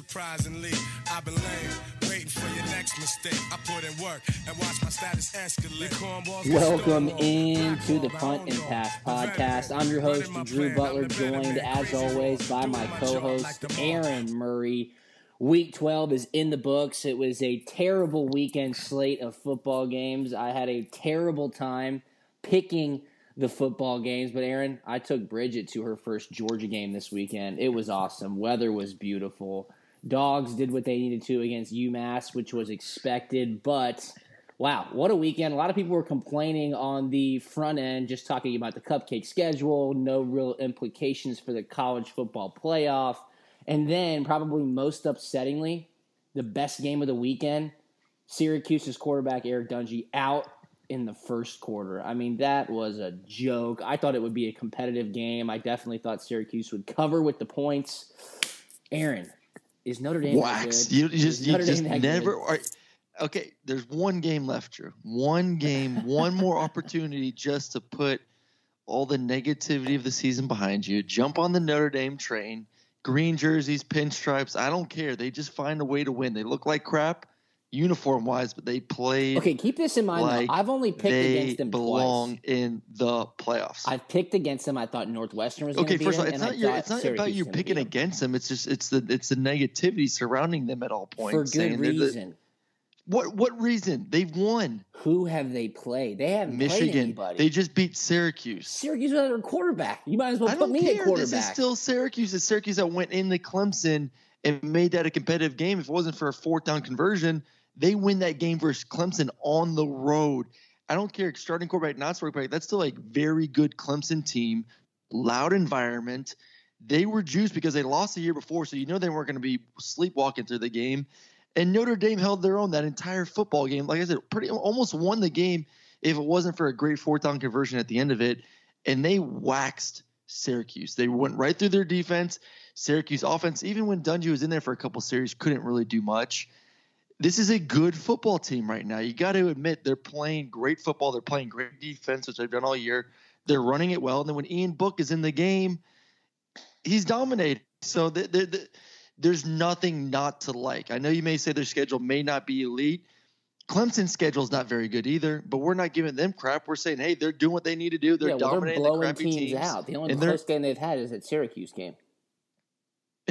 Surprisingly, I've been lame, waiting for your next mistake. I put in work and watch my status escalate. Welcome stonewalled. into the Punt and Pass podcast. I'm your host, Drew. Butler, I'm the better joined as always by my co host, like the ball. Aaron Murray. Week 12 is in the books. It was a terrible weekend slate of football games. I had a terrible time picking the football games, but Aaron, I took Bridget to her first Georgia game this weekend. It was awesome. Weather was beautiful. Dogs did what they needed to against UMass, which was expected, but wow, what a weekend. A lot of people were complaining on the front end, just talking about the cupcake schedule, no real implications for the college football playoff. And then, probably most upsettingly, the best game of the weekend Syracuse's quarterback, Eric Dungey, out in the first quarter. I mean, that was a joke. I thought it would be a competitive game. I definitely thought Syracuse would cover with the points. Aaron, is Notre Dame wax. good? You, you just you Notre just never. Are, okay, there's one game left, Drew. One game, one more opportunity just to put all the negativity of the season behind you. Jump on the Notre Dame train. Green jerseys, pinstripes. I don't care. They just find a way to win. They look like crap, uniform wise, but they play Okay, keep this in mind. like though. I've only picked against them belong twice. in the playoffs. I've picked against them. I thought Northwestern was going to okay, first of all, it's not your, it's not Syracuse about you picking against them. It's just it's the it's the negativity surrounding them at all points. for good the- reason. what what reason? They've won. Who have they played? They haven't played Michigan. anybody. They just beat Syracuse. Syracuse was their quarterback. You might as well put me care. at quarterback. This is still Syracuse. It's Syracuse that went into Clemson and made that a competitive game. If it wasn't for a fourth down conversion, they win that game versus Clemson on the road. I don't care starting quarterback, not starting quarterback. That's still a very good Clemson team. Loud environment. They were juiced because they lost the year before, so you know they weren't going to be sleepwalking through the game. And Notre Dame held their own that entire football game. Like I said, pretty almost won the game if it wasn't for a great fourth down conversion at the end of it. And they waxed Syracuse. They went right through their defense. Syracuse offense, even when Dungey was in there for a couple series, couldn't really do much. This is a good football team right now. You got to admit they're playing great football. They're playing great defense, which they've done all year. They're running it well. And then when Ian Book is in the game, he's dominating. So the, the, the, there's nothing not to like. I know you may say their schedule may not be elite. Clemson's schedule is not very good either, but we're not giving them crap. We're saying, hey, they're doing what they need to do. They're yeah, well, they're dominating the blowing crappy teams, teams. out. The only they're- close game they've had is that Syracuse game.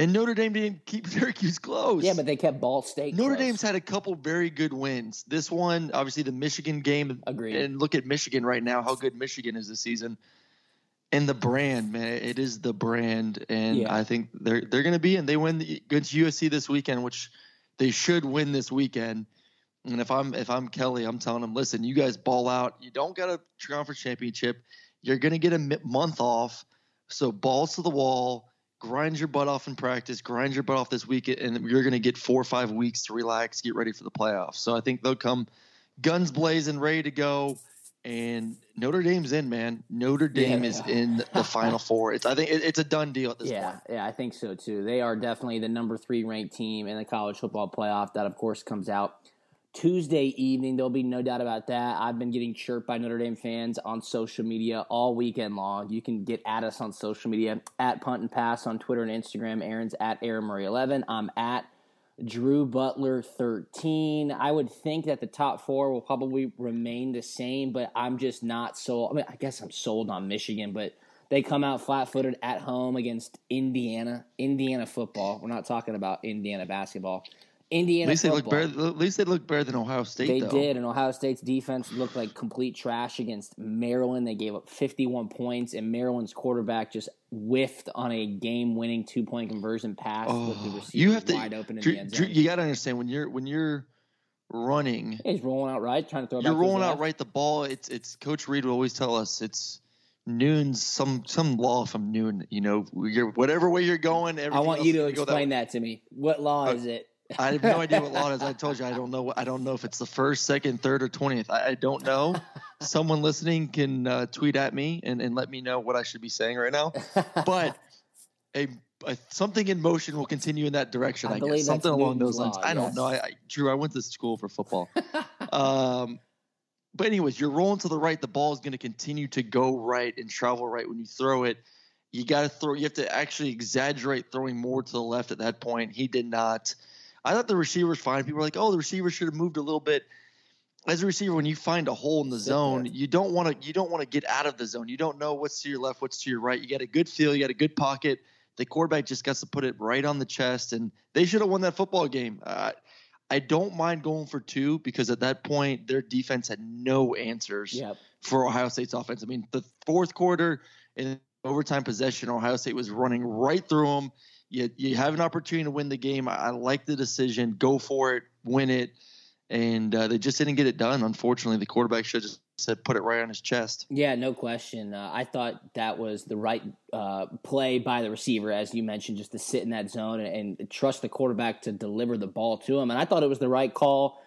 And Notre Dame didn't keep Syracuse close. Yeah, but they kept Ball State. Notre close. Dame's had a couple very good wins. This one, obviously, the Michigan game. Agreed. And look at Michigan right now, how good Michigan is this season. And the brand, man, it is the brand, and Yeah. I think they're they're going to be, and they win the, against USC this weekend, which they should win this weekend. And if I'm if I'm Kelly, I'm telling them, listen, you guys ball out. You don't got a conference championship. You're going to get a month off, so balls to the wall. Grind your butt off in practice. Grind your butt off this week, and you're going to get four or five weeks to relax, get ready for the playoffs. So I think they'll come guns blazing, ready to go. And Notre Dame's in, man. Notre Dame Yeah. is in the Final Four. It's I think it, it's a done deal at this Yeah, point. yeah, I think so too. They are definitely the number three ranked team in the college football playoff. That, of course, comes out Tuesday evening. There'll be no doubt about that. I've been getting chirped by Notre Dame fans on social media all weekend long. You can get at us on social media at Punt and Pass on Twitter and Instagram. Aaron's at Aaron Murray 11. I'm at Drew Butler 13. I would think that the top four will probably remain the same, but I'm just not sold. I mean, I guess I'm sold on Michigan, but they come out flat footed at home against Indiana. Indiana football. We're not talking about Indiana basketball. Indiana. At least football. they look better. At least they look better than Ohio State. They though. did, and Ohio State's defense looked like complete trash against Maryland. They gave up 51 points, and Maryland's quarterback just whiffed on a game-winning two-point conversion pass with the receiver You have to. wide open in Drew, the end Drew, you got to understand when you're when you're running, He's rolling out right, trying to throw. you're rolling out right the ball. It's it's Coach Reed will always tell us it's noon's some some law from noon. You know, you're whatever way you're going. I want you to explain that to me. What law Uh, is it? I have no idea what law it is. I told you I don't know. I don't know if it's the first, second, third, or twentieth. I, I don't know. Someone listening can uh, tweet at me and, and let me know what I should be saying right now. But a, a something in motion will continue in that direction. I I, guess something along Newton's those lines. law, I don't yes. know. I, I Drew, I went to school for football. um, but anyways, you're rolling to the right. The ball is going to continue to go right and travel right when you throw it. You got to throw. You have to actually exaggerate throwing more to the left at that point. He did not. I thought the receiver's fine. People were like, "Oh, the receiver should have moved a little bit." As a receiver, when you find a hole in the zone, you don't want to. You don't want to get out of the zone. You don't know what's to your left, what's to your right. You got a good feel. You got a good pocket. The quarterback just got to put it right on the chest, and they should have won that football game. Uh, I don't mind going for two because at that point their defense had no answers Yep. for Ohio State's offense. I mean, the fourth quarter in overtime possession, Ohio State was running right through them. You, you have an opportunity to win the game. I, I like the decision. Go for it, win it. And uh, they just didn't get it done. Unfortunately, the quarterback should just said, put it right on his chest. Yeah, no question. Uh, I thought that was the right uh, play by the receiver, as you mentioned, just to sit in that zone and, and trust the quarterback to deliver the ball to him. And I thought it was the right call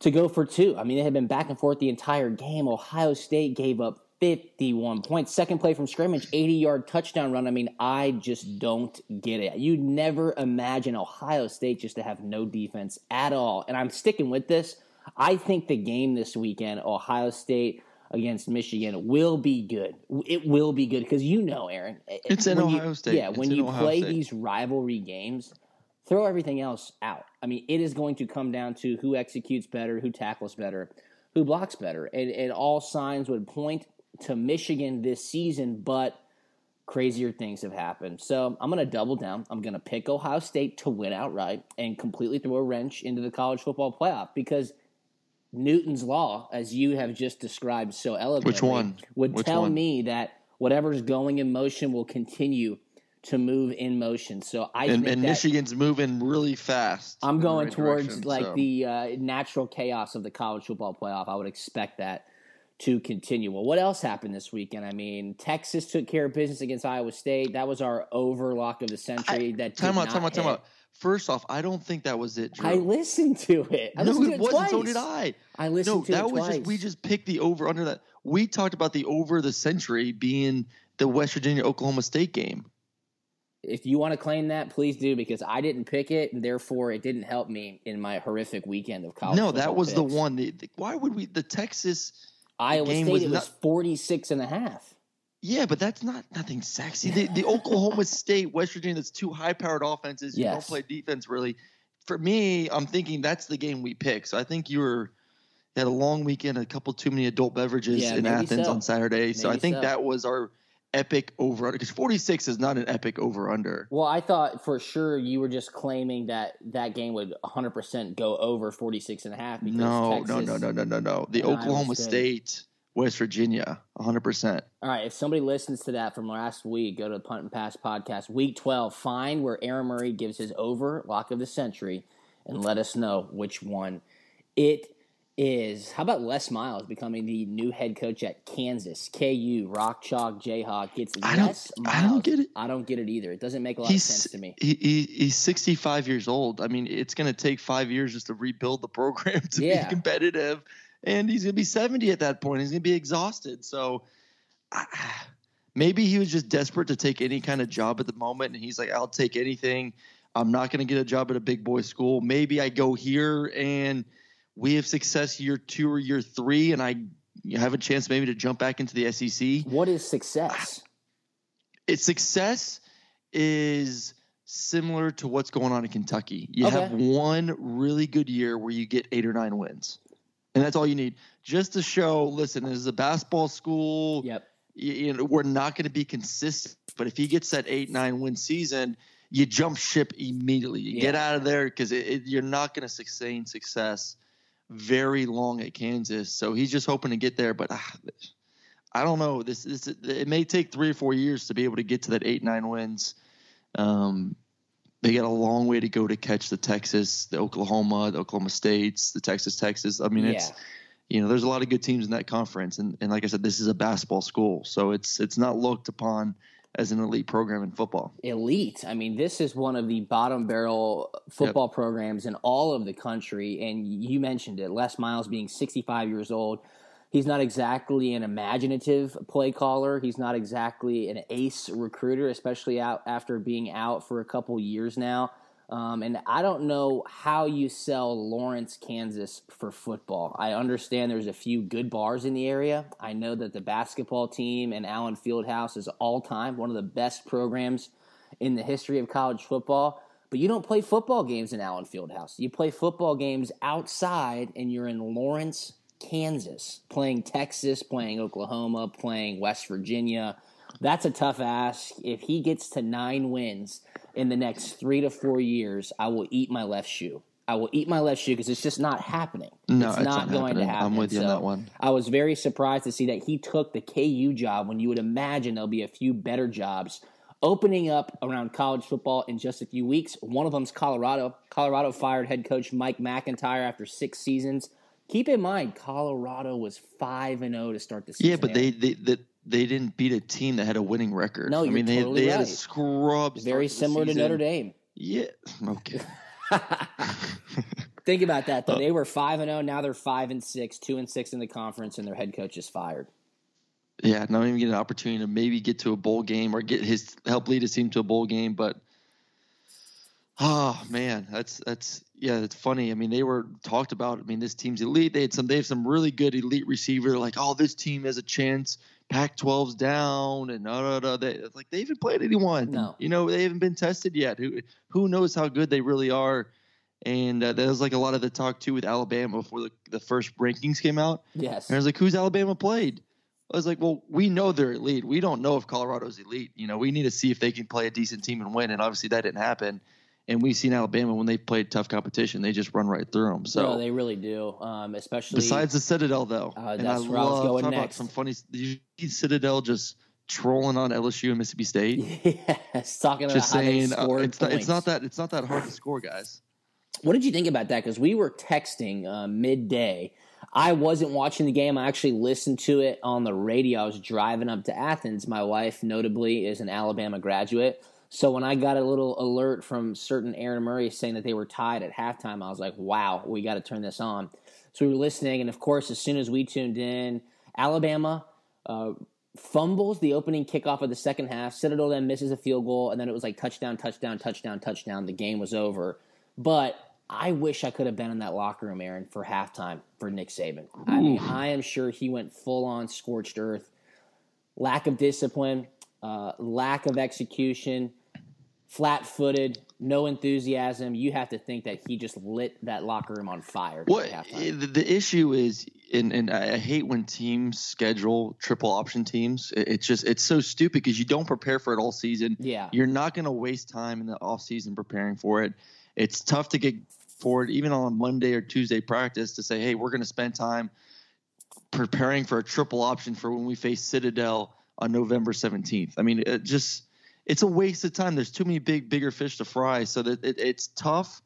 to go for two. I mean, they had been back and forth the entire game. Ohio State gave up 51 points. Second play from scrimmage, 80 yard touchdown run. I mean, I just don't get it. You'd never imagine Ohio State just to have no defense at all. And I'm sticking with this. I think the game this weekend, Ohio State against Michigan, will be good. It will be good because you know, Aaron. Eh, eh, it's in when you- Ohio State. Yeah, It's when you Ohio play State. these rivalry games, throw everything else out. I mean, it is going to come down to who executes better, who tackles better, who blocks better. And, and all signs would point to Michigan this season, but crazier things have happened. So I'm going to double down. I'm going to pick Ohio State to win outright and completely throw a wrench into the college football playoff because Newton's law, as you have just described so eloquently, Which one? would Which tell one? me that whatever's going in motion will continue to move in motion. So I And, think and Michigan's moving really fast. I'm going right towards like so. the uh, natural chaos of the college football playoff. I would expect that to continue. Well, what else happened this weekend? I mean, Texas took care of business against Iowa State. That was our overlock of the century. that Time out, time out, time out. First off, I don't think that was it, Drew. I listened to it. I no, listened to it it wasn't. So did I. I listened no, to that it was twice. just we just picked the over under that. We talked about the over the century being the West Virginia Oklahoma State game. If you want to claim that, please do because I didn't pick it, and therefore it didn't help me in my horrific weekend of college. no, that was the one. The, the- why would we? The Texas. Iowa State. was it was not- 46 and a half. Yeah, but that's not nothing sexy. The, the Oklahoma State, West Virginia, that's two high powered offenses. You don't play defense really. For me, I'm thinking that's the game we pick. So I think you were you had a long weekend, a couple too many adult beverages Yeah, in Athens so. on Saturday. So I think so. that was our epic over under because 46 is not an epic over under. Well, I thought for sure you were just claiming that that game would 100% go over 46 and a half because No, Texas, no, no, no, no, no, no. The Oklahoma State. West Virginia, 100%. All right, if somebody listens to that from last week, go to the Punt and Pass podcast, week 12, find where Aaron Murray gives his over lock of the century and let us know which one it is. How about Les Miles becoming the new head coach at Kansas? KU, Rock Chalk, Jayhawk gets I don't- Les I don't get it. I don't get it either. It doesn't make a lot He's of sense to me. He, he he's 65 years old. I mean, it's going to take five years just to rebuild the program to Yeah. be competitive, and he's going to be 70 at that point. He's going to be exhausted. So I, maybe he was just desperate to take any kind of job at the moment, and he's like, "I'll take anything. I'm not going to get a job at a big boy school. Maybe I go here and we have success year two or year three, and I have a chance maybe to jump back into the SEC." What is success? its success is similar to what's going on in Kentucky. You Okay. have one really good year where you get eight or nine wins, and that's all you need just to show. Listen, this is a basketball school. Yep. You, you know, we're not going to be consistent, but if he gets that eight nine win season, you jump ship immediately. You get out of there because you're not going to sustain success very long at Kansas. So he's just hoping to get there, but. ah, I don't know. This, this it may take three or four years to be able to get to that eight nine wins. Um, they got a long way to go to catch the Texas, the Oklahoma, the Oklahoma States, the Texas Texas. I mean, it's Yeah. you know, there's a lot of good teams in that conference, and and like I said, this is a basketball school, so it's it's not looked upon as an elite program in football. elite. I mean, this is one of the bottom barrel football programs in all of the country. And you mentioned it, Les Miles being 65 years old. He's not exactly an imaginative play caller. He's not exactly an ace recruiter, especially out after being out for a couple years now. Um, and I don't know how you sell Lawrence, Kansas for football. I understand there's a few good bars in the area. I know that the basketball team and Allen Fieldhouse is all time one of the best programs in the history of college football. But you don't play football games in Allen Fieldhouse. You play football games outside, and you're in Lawrence, Kansas, playing Texas, playing Oklahoma, playing West Virginia. That's a tough ask. If he gets to nine wins in the next three to four years, I will eat my left shoe. I will eat my left shoe because it's just not happening. No, it's, it's not, not going to happen. I'm with you on that one. I was very surprised to see that he took the KU job when you would imagine there'll be a few better jobs opening up around college football in just a few weeks. One of them's Colorado. Colorado fired head coach Mike MacIntyre after six seasons. Keep in mind, Colorado was five and zero to start the season. Yeah, but they they they, they didn't beat a team that had a winning record. No, I mean they totally they had a right. scrub. very similar to. Notre Dame. Yeah. Okay. Think about that Uh, though. They were five and zero. Now they're five and six, two and six in the conference, and their head coach is fired. Yeah, not even get an opportunity to maybe get to a bowl game or get his help lead his team to a bowl game. But oh man, that's that's yeah, it's funny. I mean, they were talked about. I mean, this team's elite. They had some they have some really good elite receiver. Like, oh, this team has a chance. Pac-12's down, and da, da, da. They, like they haven't played anyone. No. you know they haven't been tested yet. Who who knows how good they really are? And uh, that was like a lot of the talk too with Alabama before the, the first rankings came out. Yes. And I was like, who's Alabama played? I was like, well, we know they're elite. We don't know if Colorado's elite. You know, we need to see if they can play a decent team and win. And obviously that didn't happen. And we've seen Alabama when they played tough competition, they just run right through them. So no, they really do. Um, especially besides the Citadel, though, Uh, and that's I where I was going talk about next. some funny. You see Citadel just trolling on LSU and Mississippi State? yes, talking about just how they saying uh, it's not, it's not that it's not that hard to score, guys. What did you think about that? Because we were texting uh, midday. I wasn't watching the game. I actually listened to it on the radio. I was driving up to Athens. My wife, notably, is an Alabama graduate. So when I got a little alert from certain Aaron Murray saying that they were tied at halftime, I was like, wow, we got to turn this on. So we were listening. And of course, as soon as we tuned in, Alabama uh, fumbles the opening kickoff of the second half. Citadel then misses a field goal. And then it was like touchdown, touchdown, touchdown, touchdown. The game was over. But I wish I could have been in that locker room, Aaron, for halftime for Nick Saban. I mean, I am sure he went full on scorched earth. Lack of discipline, uh, lack of execution, flat footed, no enthusiasm. You have to think that he just lit that locker room on fire. What eh, the, the issue is, and, and I hate when teams schedule triple option teams. It- It's just it's so stupid because you don't prepare for it all season. Yeah. you're not going to waste time in the off season preparing for it. It's tough to get forward even on a Monday or Tuesday practice to say, hey, we're going to spend time preparing for a triple option for when we face Citadel on November 17th. I mean, it just it's a waste of time. There's too many big bigger fish to fry. So that it, it's tough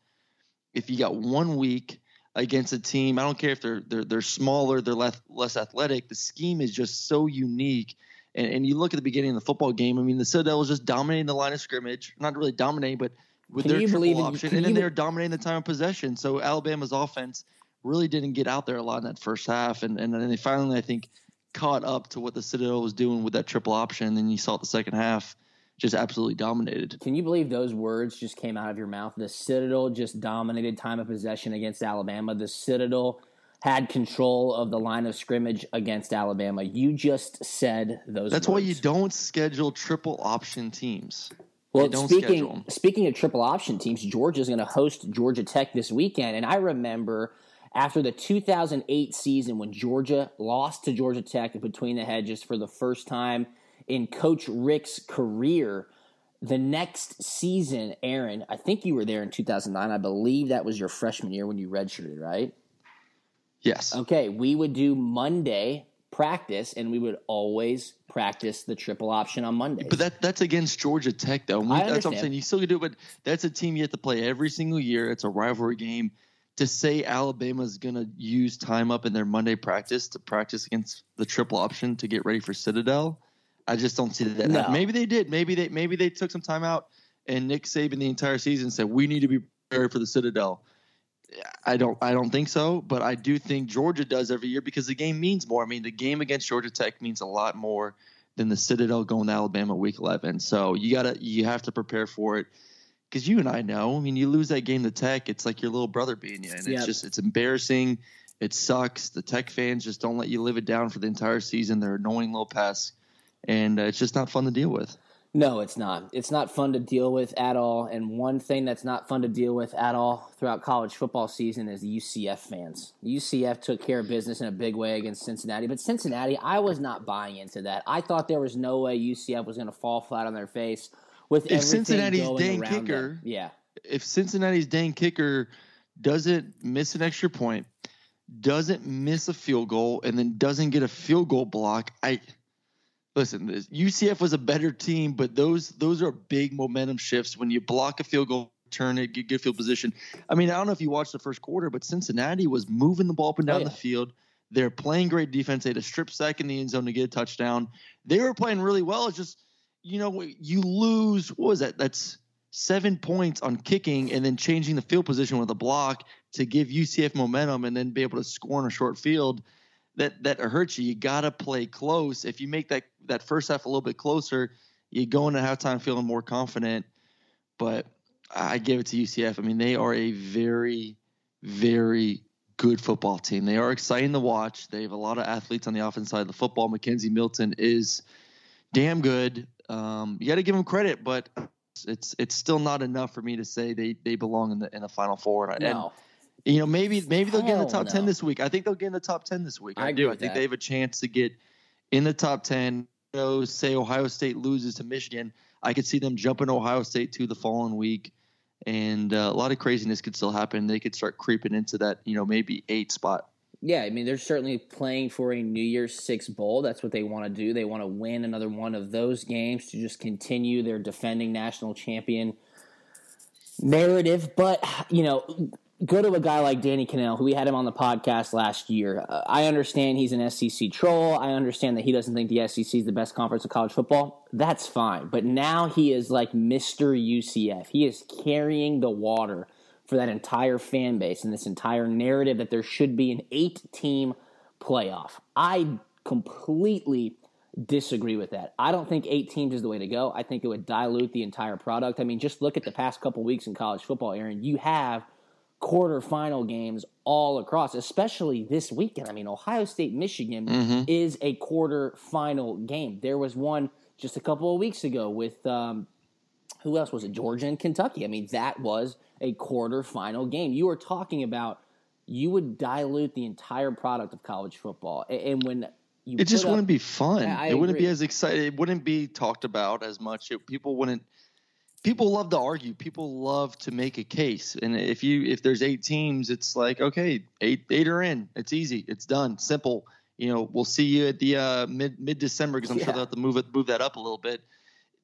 if you got one week against a team. I don't care if they're they're they're smaller, they're less less athletic. The scheme is just so unique. And, and you look at the beginning of the football game. I mean, the Citadel was just dominating the line of scrimmage. Not really dominating, but with Can their triple in- option, can and then you- they were dominating the time of possession. So Alabama's offense really didn't get out there a lot in that first half, and and then they finally, I think, caught up to what the Citadel was doing with that triple option. And then you saw it the second half, just absolutely dominated. Can you believe those words just came out of your mouth? The Citadel just dominated time of possession against Alabama. The Citadel had control of the line of scrimmage against Alabama. You just said those That's why you don't schedule triple option teams. Well, don't speaking speaking of triple option teams, Georgia is going to host Georgia Tech this weekend, and I remember after the 2008 season when Georgia lost to Georgia Tech between the hedges for the first time in Coach Richt's career. The next season, Aaron, I think you were there in 2009. I believe that was your freshman year when you redshirted, right? Yes. Okay, we would do Monday practice, and we would always practice the triple option on Monday. But that that's against Georgia Tech, though. We- I that's what I'm saying. You still do it, but that's a team you have to play every single year. It's a rivalry game. To say Alabama's going to use time up in their Monday practice to practice against the triple option to get ready for Citadel, I just don't see that. No. Maybe they did. Maybe they maybe they took some time out and Nick Saban the entire season said we need to be prepared for the Citadel. I don't I don't think so, but I do think Georgia does every year because the game means more. I mean, the game against Georgia Tech means a lot more than the Citadel going to Alabama week 11. So you gotta you have to prepare for it because you and I know. I mean, you lose that game to Tech, it's like your little brother beating you, and Yep. it's just it's embarrassing. It sucks. The Tech fans just don't let you live it down for the entire season. They're annoying little pests, and uh, it's just not fun to deal with. No, it's not. It's not fun to deal with at all. And one thing that's not fun to deal with at all throughout college football season is the UCF fans. UCF took care of business in a big way against Cincinnati, but Cincinnati, I was not buying into that. I thought there was no way UCF was going to fall flat on their face with If everything Cincinnati's dang kicker- them. Yeah, if Cincinnati's dang kicker doesn't miss an extra point, doesn't miss a field goal, and then doesn't get a field goal block, I listen. this- UCF was a better team, but those those are big momentum shifts when you block a field goal. Turn it, get good field position. I mean, I don't know if you watched the first quarter, but Cincinnati was moving the ball up and down Oh, yeah. the field. They're playing great defense. They had a strip sack in the end zone to get a touchdown. They were playing really well. It's just, you know, you lose. What was that? That's seven points on kicking and then changing the field position with a block to give UCF momentum and then be able to score in a short field. That that hurts you. You got to play close. If you make that that first half a little bit closer, you go into halftime feeling more confident. But I give it to UCF. I mean, they are a very, very good football team. They are exciting to watch. They have a lot of athletes on the offense side of the football. McKenzie Milton is damn good. Um, you got to give him credit, but it's it's still not enough for me to say they they belong in the in the final four. No. and, you know, maybe maybe they'll get in the Hell top ten this week. I think they'll get in the top ten this week. I I, do. I think that. they have a chance to get in the top ten. You know, say Ohio State loses to Michigan, I could see them jumping Ohio State to the following week, and uh, a lot of craziness could still happen. They could start creeping into that, you know, maybe eight spot. Yeah, I mean, they're certainly playing for a New Year's Six bowl. That's what they want to do. They want to win another one of those games to just continue their defending national champion narrative. But, you know, go to a guy like Danny Kanell, who we had him on the podcast last year. Uh, I understand he's an SEC troll. I understand that he doesn't think the SEC is the best conference of college football. That's fine. But now he is like Mr. UCF. He is carrying the water for that entire fan base and this entire narrative that there should be an eight team playoff. I completely disagree with that. I don't think eight teams is the way to go. I think it would dilute the entire product. I mean, just look at the past couple weeks in college football, Aaron. You have quarterfinal games all across, especially this weekend. I mean, Ohio State Michigan is a quarterfinal game. There was one just a couple of weeks ago with um, who else was it? Georgia and Kentucky. I mean, that was a quarterfinal game. You were talking about you would dilute the entire product of college football, and when you It just up- wouldn't be fun. I- I it wouldn't be as exciting. It wouldn't be talked about as much. It, people wouldn't. People love to argue. People love to make a case. And if you if there's eight teams, it's like okay, eight eight are in. It's easy. It's done. Simple. You know, we'll see you at the uh, mid mid December because I'm Yeah. sure they'll have to move it move that up a little bit.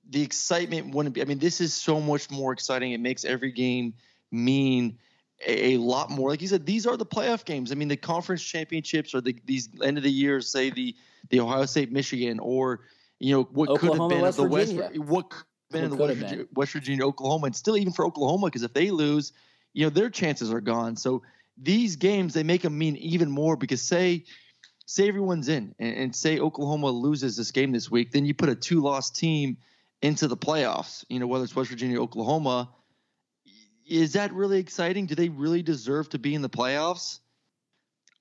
The excitement wouldn't be. I mean, this is so much more exciting. It makes every game mean a, a lot more. Like you said, these are the playoff games. I mean, the conference championships or the these end of the year, say the the Ohio State Michigan or you know what could have been West the West what been in the West Virginia, West Virginia Oklahoma and still even for Oklahoma because if they lose, you know their chances are gone. So these games they make them mean even more because say say everyone's in and, and say Oklahoma loses this game this week, then you put a two loss team into the playoffs. You know whether it's West Virginia, Oklahoma. Is that really exciting? Do they really deserve to be in the playoffs?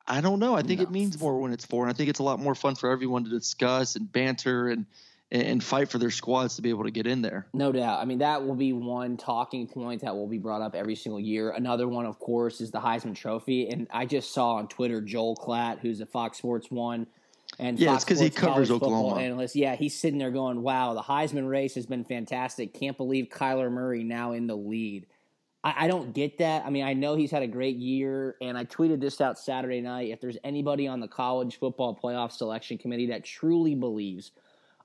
I don't know. I think it means more when it's four, and I think it's a lot more fun for everyone to discuss and banter and and, fight for their squads to be able to get in there. No doubt. I mean, that will be one talking point that will be brought up every single year. Another one, of course, is the Heisman Trophy. And I just saw on Twitter Joel Klatt, who's a Fox Sports One and yeah, Fox it's because he covers Oklahoma. analyst. Yeah, he's sitting there going, "Wow, the Heisman race has been fantastic. Can't believe Kyler Murray now in the lead." I, I don't get that. I mean, I know he's had a great year, and I tweeted this out Saturday night. If there's anybody on the college football playoff selection committee that truly believes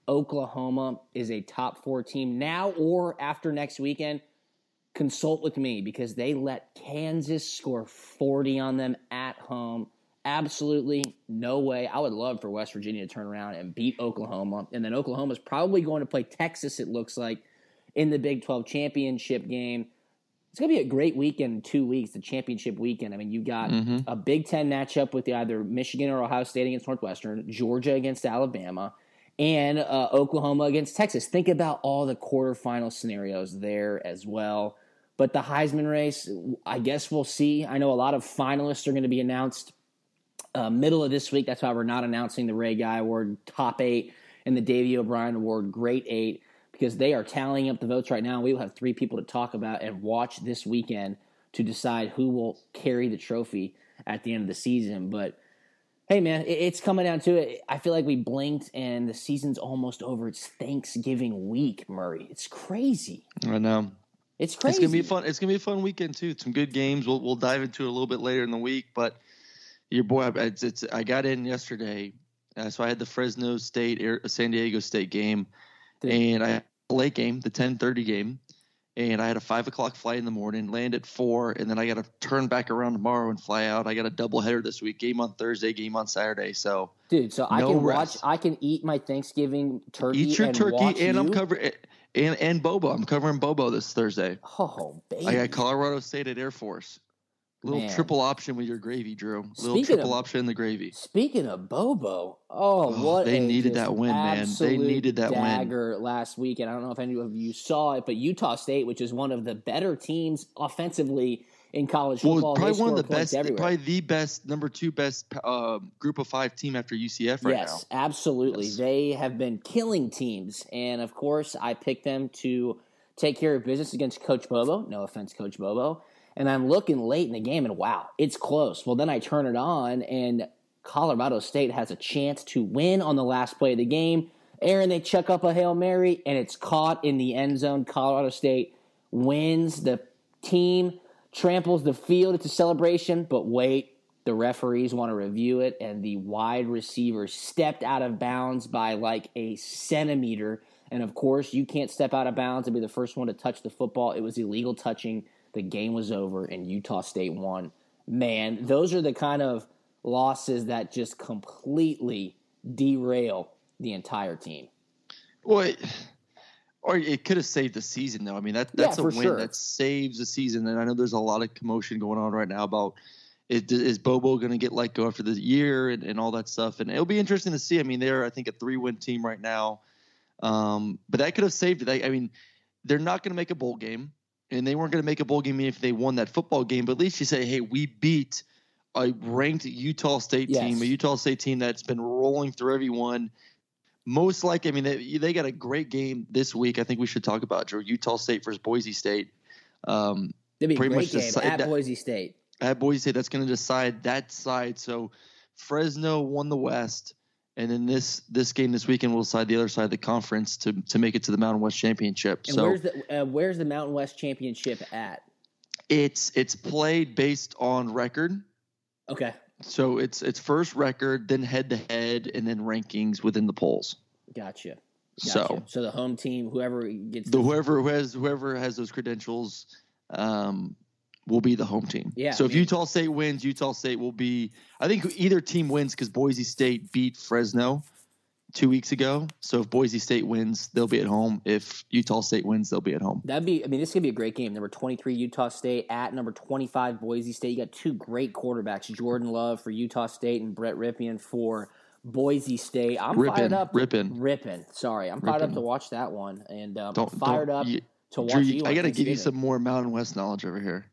Oklahoma is a top four team now or after next weekend, consult with me because they let Kansas score 40 on them at home. Absolutely no way. I would love for West Virginia to turn around and beat Oklahoma. And then Oklahoma's probably going to play Texas, it looks like, in the Big 12 championship game. It's going to be a great weekend in two weeks, the championship weekend. I mean, you got mm-hmm. a Big Ten matchup with either Michigan or Ohio State against Northwestern, Georgia against Alabama, and uh, Oklahoma against Texas. Think about all the quarterfinal scenarios there as well. But the Heisman race, I guess we'll see. I know a lot of finalists are going to be announced uh, middle of this week. That's why we're not announcing the Ray Guy Award top eight and the Davey O'Brien Award great eight because they are tallying up the votes right now. We will have three people to talk about and watch this weekend to decide who will carry the trophy at the end of the season. But hey, man, it's coming down to it. I feel like we blinked and the season's almost over. It's Thanksgiving week, Murray. It's crazy. I know. It's crazy. It's gonna be fun. It's gonna be a fun weekend too. Some good games. We'll we'll dive into it a little bit later in the week. But your boy, it's, it's I got in yesterday, uh, so I had the Fresno State Air, San Diego State game, and I had a late game, the ten thirty game, and I had a five o'clock flight in the morning. Land at four, and then I got to turn back around tomorrow and fly out. I got a double header this week. Game on Thursday, game on Saturday. So Dude, so I can rest. watch. I can eat my Thanksgiving turkey. eat your and turkey, and I'm covering and and Bobo. I'm covering Bobo this Thursday. Oh, baby. I got Colorado State at Air Force. Little Man. triple option with your gravy, Drew. Little Speaking triple of- option in the gravy. Speaking of Bobo, oh, Oh, what they needed that win, man. They needed that win. last week, and I don't know if any of you saw it, but Utah State, which is one of the better teams offensively in college Well, football, probably one of the best, everywhere. probably the best, number two best uh, group of five team after UCF right now. yes, absolutely. Yes. They have been killing teams, and of course, I picked them to take care of business against Coach Bobo. No offense, Coach Bobo. And I'm looking late in the game, and wow, it's close. Well, then I turn it on, and Colorado State has a chance to win on the last play of the game. Aaron, they chuck up a hail mary, and it's caught in the end zone. Colorado State wins. The team tramples the field. It's a celebration, but wait, the referees want to review it, and the wide receiver stepped out of bounds by like a centimeter. And of course, you can't step out of bounds and be the first one to touch the football. It was illegal touching. The game was over, and Utah State won. Man, those are the kind of losses that just completely derail the entire team. Well, it, or it could have saved the season, though. I mean, that that's Yeah, a win sure. that saves the season. And I know there's a lot of commotion going on right now about is, is Bobo going to get let go after the year and, and all that stuff. And it'll be interesting to see. I mean, they're I think a three win team right now, um, but that could have saved it. I, I mean, they're not going to make a bowl game, and they weren't going to make a bowl game if they won that football game. But at least you say, hey, we beat a ranked Utah State Yes. team, a Utah State team that's been rolling through everyone. Most likely, I mean, they, they got a great game this week. I think we should talk about Drew Utah State versus Boise State. Um, It'd be a Pretty great much game decide at that- Boise State. at Boise State, that's going to decide that side. So Fresno won the West, and then this this game this weekend will decide the other side of the conference to to make it to the Mountain West Championship. And so where's the uh, where's the Mountain West Championship at? it's it's played based on record. Okay, So it's it's first record, then head to head, and then rankings within the polls. gotcha. So Gotcha. so the home team, whoever gets the whoever who has whoever has those credentials um, will be the home team. Yeah, So I if mean- Utah State wins, Utah State will be. I think either team wins because Boise State beat Fresno two weeks ago. So if Boise State wins, they'll be at home. If Utah State wins, they'll be at home. That'd be. I mean, this could be a great game. Number twenty three Utah State at number twenty five Boise State. You got two great quarterbacks, Jordan Love for Utah State and Brett Rypien for Boise State. I'm ripping, fired up. Rippin'. Rippin'. Sorry, I'm fired up to watch that one, and um, Don't fired don't, up you- to watch Drew, you. I got to give you some more Mountain West knowledge over here.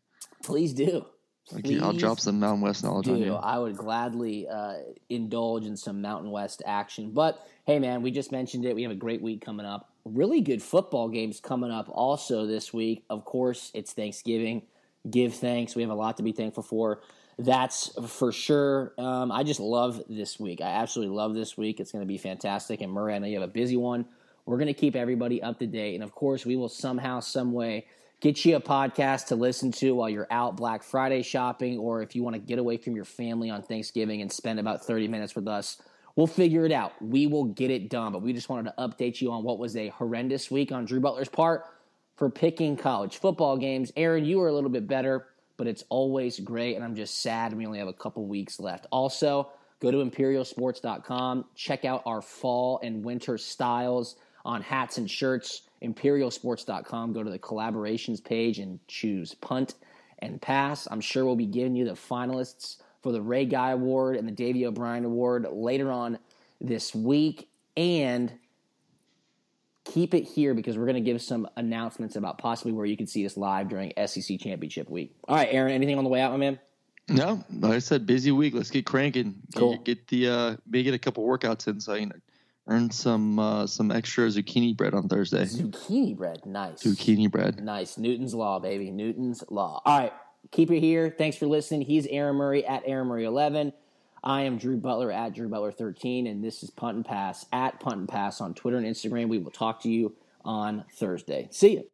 Please do. Okay, I'll drop some Mountain West knowledge do. on you. I would gladly uh, indulge in some Mountain West action. But hey, man, we just mentioned it. We have a great week coming up. Really good football games coming up also this week. Of course, it's Thanksgiving. Give thanks. We have a lot to be thankful for. That's for sure. Um, I just love this week. I absolutely love this week. It's going to be fantastic. And Murray, I know you have a busy one. We're going to keep everybody up to date. And of course, we will somehow, some way, get you a podcast to listen to while you're out Black Friday shopping, or if you want to get away from your family on Thanksgiving and spend about 30 minutes with us. We'll figure it out. We will get it done. But we just wanted to update you on what was a horrendous week on Drew Butler's part for picking college football games. Aaron, you were a little bit better, but it's always great. And I'm just sad we only have a couple weeks left. Also, go to imperialsports.com, check out our fall and winter styles on hats and shirts imperialsports.com. Go to the collaborations page and choose punt and pass. I'm sure we'll be giving you the finalists for the Ray Guy Award and the Davey O'Brien Award later on this week. And keep it here because we're going to give some announcements about possibly where you can see us live during SEC Championship Week. All right, Aaron, anything on the way out, my man? No, like I said, busy week. Let's get cranking. Cool. Get, get the uh, maybe get a couple workouts in so I can earn some uh, some extra zucchini bread on Thursday. Zucchini bread. Nice. Zucchini bread. Nice. Newton's Law, baby. Newton's Law. All right. Keep it here. Thanks for listening. He's Aaron Murray at Aaron Murray 11. I am Drew Butler at Drew Butler 13. And this is Punt and Pass at Punt and Pass on Twitter and Instagram. We will talk to you on Thursday. See you.